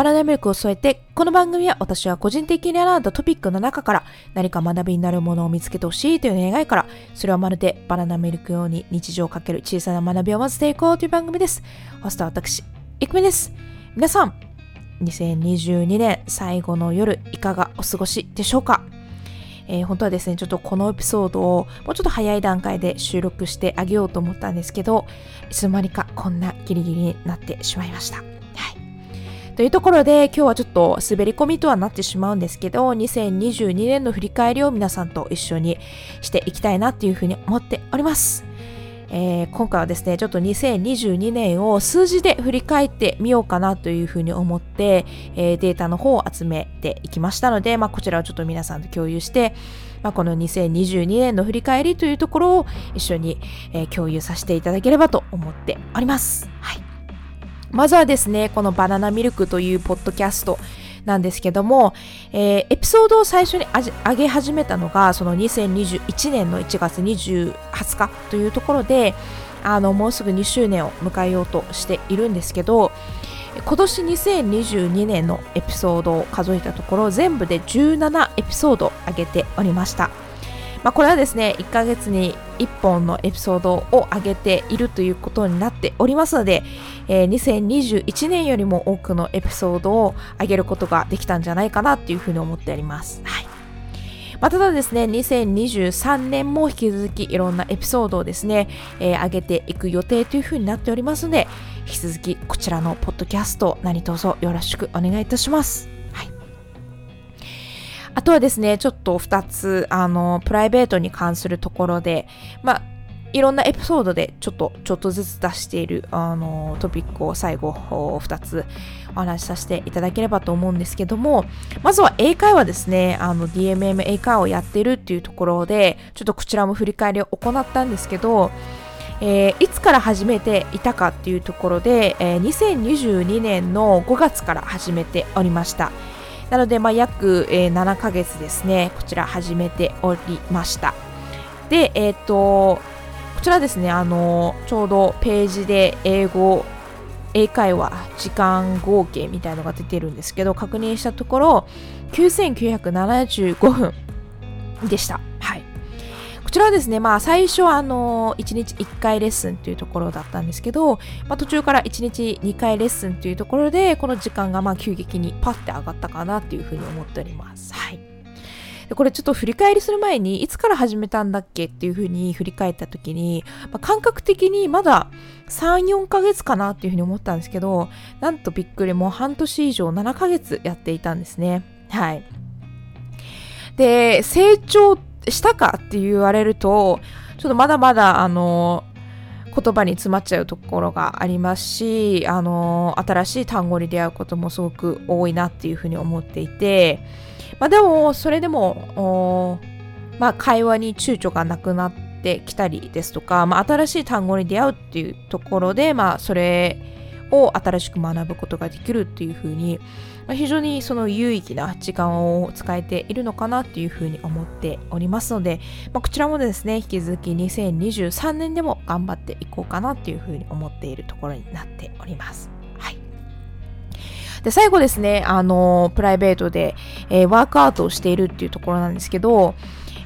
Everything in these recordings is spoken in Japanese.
バナナミルクを添えて、この番組は私は個人的に選んだトピックの中から何か学びになるものを見つけてほしいという願いから、それはまるでバナナミルクように日常をかける小さな学びを混ぜていこうという番組です。ホストは私、いくみです。皆さん、2022年最後の夜、いかがお過ごしでしょうか？えー、本当はですね、ちょっとこのエピソードをもうちょっと早い段階で収録してあげようと思ったんですけど、いつの間にかこんなギリギリになってしまいました。というところで今日はちょっと滑り込みとはなってしまうんですけど、2022年の振り返りを皆さんと一緒にしていきたいなっていうふうに思っております。えー、今回はですね、ちょっと2022年を数字で振り返ってみようかなというふうに思って、えー、データの方を集めていきましたので、まあ、こちらをちょっと皆さんと共有して、まあ、この2022年の振り返りというところを一緒に、えー、共有させていただければと思っております。はい。まずはですね、このバナナミルクというポッドキャスト、なんですけども、えー、エピソードを最初に上げ始めたのがその2021年の1月20日というところであのもうすぐ2周年を迎えようとしているんですけど今年2022年のエピソードを数えたところ全部で17エピソード上げておりました。まあ、これはですね、1ヶ月に1本のエピソードを上げているということになっておりますので、えー、2021年よりも多くのエピソードを上げることができたんじゃないかなっていうふうに思っております。はい。まあ、ただですね、2023年も引き続きいろんなエピソードをですね、えー、上げていく予定というふうになっておりますので、引き続きこちらのポッドキャスト何卒よろしくお願いいたします。あとはですね、ちょっと2つ、あの、プライベートに関するところで、まあ、いろんなエピソードでちょっと、ちょっとずつ出している、あの、トピックを最後、2つお話しさせていただければと思うんですけども、まずは英会話ですね、あの、DMM 英会話をやってるっていうところで、ちょっとこちらも振り返りを行ったんですけど、えー、いつから始めていたかっていうところで、えー、2022年の5月から始めておりました。なので、まあ、約、えー、7ヶ月ですね、こちら始めておりました。で、えっ、と、こちらですね、あの、ちょうどページで英語、英会話時間合計みたいのが出てるんですけど、確認したところ、9975分でした。こちらはですね、まあ最初はあの、1日1回レッスンというところだったんですけど、まあ途中から1日2回レッスンというところで、この時間がまあ急激にパッて上がったかなっていうふうに思っております。はい。これちょっと振り返りする前に、いつから始めたんだっけっていうふうに振り返った時に、まあ、感覚的にまだ3、4ヶ月かなっていうふうに思ったんですけど、なんとびっくりもう半年以上7ヶ月やっていたんですね。はい。で、成長ってしたかって言われると、ちょっとまだまだ、あの、言葉に詰まっちゃうところがありますし、あの、新しい単語に出会うこともすごく多いなっていうふうに思っていて、まあでも、それでも、まあ会話に躊躇がなくなってきたりですとか、まあ新しい単語に出会うっていうところで、まあそれを新しく学ぶことができるっていうふうに、まあ、非常にその有意義な時間を使えているのかなっていうふうに思っておりますので、まあ、こちらもですね、引き続き2023年でも頑張っていこうかなっていうふうに思っているところになっております。はい。で、最後ですね、あの、プライベートで、えー、ワークアウトをしているっていうところなんですけど、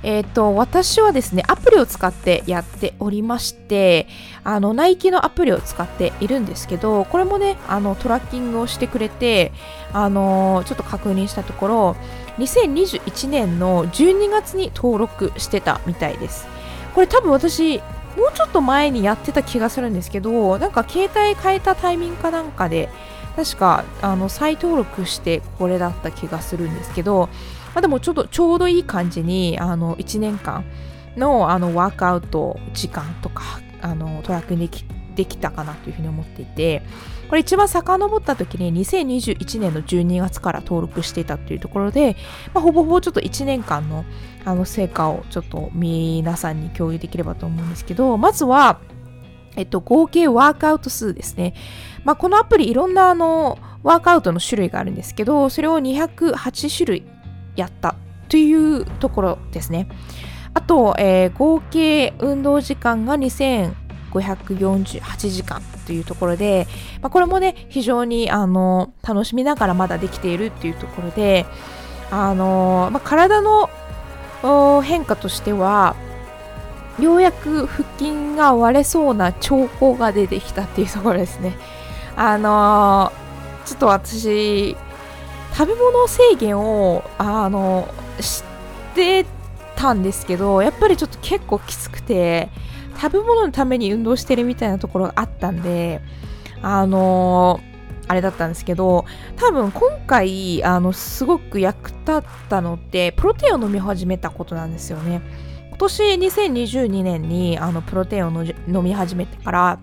え、ー、と、私はですね、アプリを使ってやっておりまして、あの、ナイキのアプリを使っているんですけど、これもね、あの、トラッキングをしてくれて、あの、ちょっと確認したところ、2021年の12月に登録してたみたいです。これ多分私、もうちょっと前にやってた気がするんですけど、なんか携帯変えたタイミングかなんかで、確か、あの、再登録してこれだった気がするんですけど、まあ、でもちょっとちょうどいい感じにあの1年間のあのワークアウト時間とかあのトラックできできたかなというふうに思っていてこれ一番遡った時に2021年の12月から登録していたというところで、まあ、ほぼほぼちょっと1年間のあの成果をちょっと皆さんに共有できればと思うんですけどまずはえっと、合計ワークアウト数ですね。まあ、このアプリいろんなあのワークアウトの種類があるんですけど、それを208種類やったというところですね。あと、えー、合計運動時間が2548時間というところで、まあ、これもね非常にあの楽しみながらまだできているっていうところであの、まあ、体の変化としてはようやく腹筋が割れそうな兆候が出てきたっていうところですね。あのちょっと私食べ物制限をあのしてたんですけどやっぱりちょっと結構きつくて食べ物のために運動してるみたいなところがあったんであのあれだったんですけど多分今回あのすごく役立ったのってプロテインを飲み始めたことなんですよね。今年2022年にあのプロテインを飲み始めてから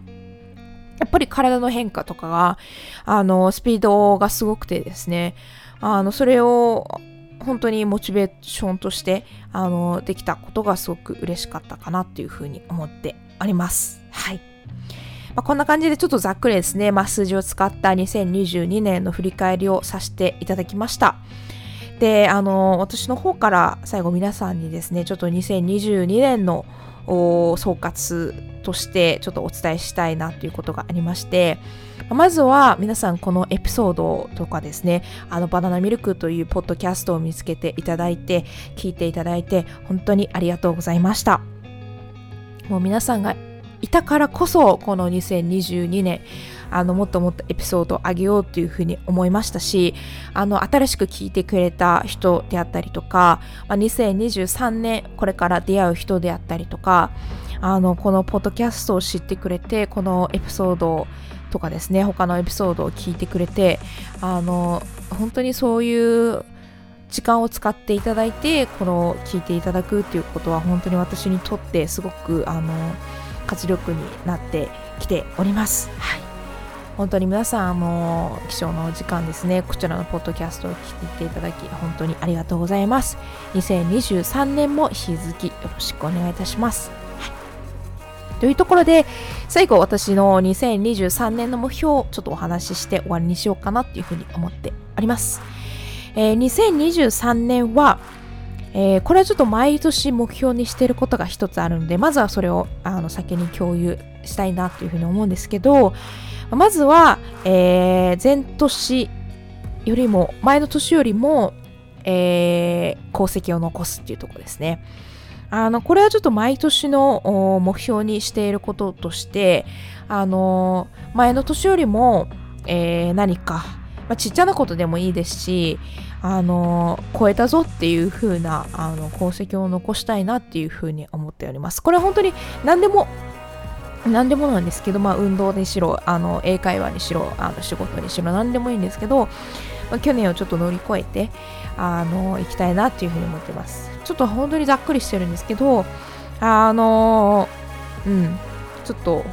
やっぱり体の変化とかがあのスピードがすごくてですねあのそれを本当にモチベーションとしてあのできたことがすごく嬉しかったかなっていうふうに思っております。はい。まあ、こんな感じでちょっとざっくりですね、まあ、数字を使った2022年の振り返りをさせていただきました。で、あの、私の方から最後皆さんにですね、ちょっと2022年の総括としてちょっとお伝えしたいなということがありまして、まずは皆さんこのエピソードとかですね、あのバナナミルクというポッドキャストを見つけていただいて、聞いていただいて、本当にありがとうございました。もう皆さんがいたからこそ、この2022年、あのもっともっとエピソードを上げようというふうに思いましたしあの新しく聞いてくれた人であったりとか、まあ、2023年これから出会う人であったりとかあのこのポッドキャストを知ってくれてこのエピソードとかですね他のエピソードを聞いてくれてあの本当にそういう時間を使っていただいてこの聞いていただくっていうことは本当に私にとってすごくあの活力になってきております。はい本当に皆さんも貴重なお時間ですね。こちらのポッドキャストを聞いていただき本当にありがとうございます。2023年も引き続きよろしくお願いいたします、はい、というところで最後私の2023年の目標をちょっとお話しして終わりにしようかなっていうふうに思っております、えー、2023年はえー、これはちょっと毎年目標にしていることが一つあるのでまずはそれをあの先に共有したいなというふうに思うんですけど、まずは、えー、前年よりも、前の年よりも、えー、功績を残すっていうところですね。あの、これはちょっと毎年の目標にしていることとして、あの、前の年よりも、えー、何か、まあ、ちっちゃなことでもいいですし、あの、超えたぞっていう風な、あの、功績を残したいなっていう風に思っております。これは本当に何でも何でもなんですけど、まあ、運動にしろあの英会話にしろあの仕事にしろ何でもいいんですけど、まあ、去年をちょっと乗り越えてあの行きたいなっていうふうに思ってます。ちょっと本当にざっくりしてるんですけどあのうんちょっと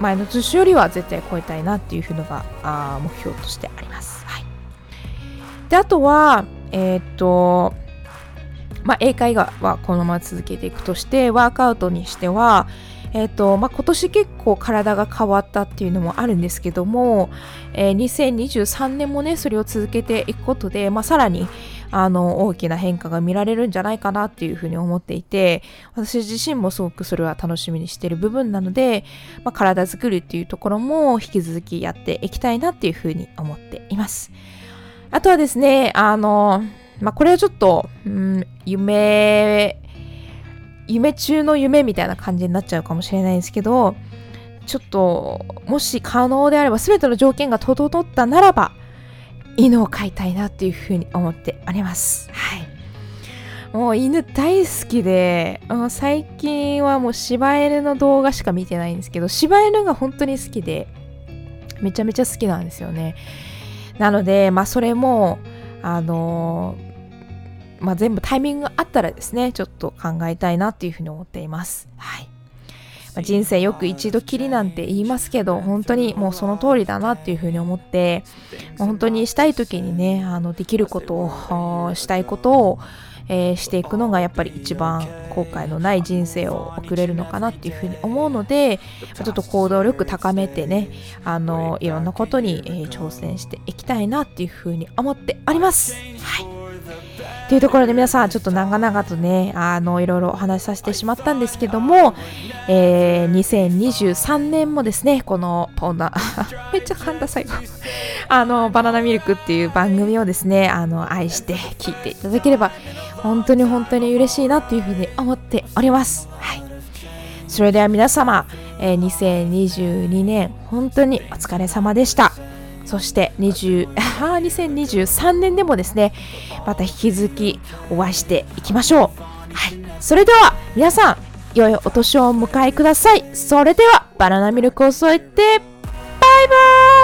前の年よりは絶対超えたいなっていうふうのがあ目標としてあります、はい、であとはえー、っとまあ、英会話はこのまま続けていくとしてワークアウトにしてはえーとまあ、今年結構体が変わったっていうのもあるんですけども、えー、2023年もねそれを続けていくことで、まあ、さらにあの大きな変化が見られるんじゃないかなっていうふうに思っていて私自身もすごくそれは楽しみにしている部分なので、まあ、体作りっていうところも引き続きやっていきたいなっていうふうに思っています。あとはですねあのまあこれはちょっと、うん、夢夢中の夢みたいな感じになっちゃうかもしれないんですけど、ちょっと、もし可能であれば、全ての条件が整ったならば、犬を飼いたいなっていうふうに思っております。はい。もう犬大好きで、最近はもう柴犬の動画しか見てないんですけど、柴犬が本当に好きで、めちゃめちゃ好きなんですよね。なので、まあそれも、あのーまあ、全部タイミングがあったらですね、ちょっと考えたいなっていうふうに思っています。はい。まあ、人生よく一度きりなんて言いますけど、本当にもうその通りだなっていうふうに思って、まあ、本当にしたい時にね、あのできることを、したいことを、えー、していくのがやっぱり一番後悔のない人生を送れるのかなっていうふうに思うのでちょっと行動力高めてねあのいろんなことに、えー、挑戦していきたいなっていうふうに思っております。はいというところで皆さんちょっと長々とねあのいろいろお話しさせてしまったんですけども、えー、2023年もですねこのポンダめっちゃ噛んだ最後。あのバナナミルクっていう番組をですねあの愛して聞いていただければ本当に本当に嬉しいなというふうに思っております。はい。それでは皆様、えー、2022年本当にお疲れ様でした。そして20 2023 年でもですねまた引き続きお会いしていきましょう。はい。それでは皆さん良いお年をお迎えください。それではバナナミルクを添えてバイバーイ!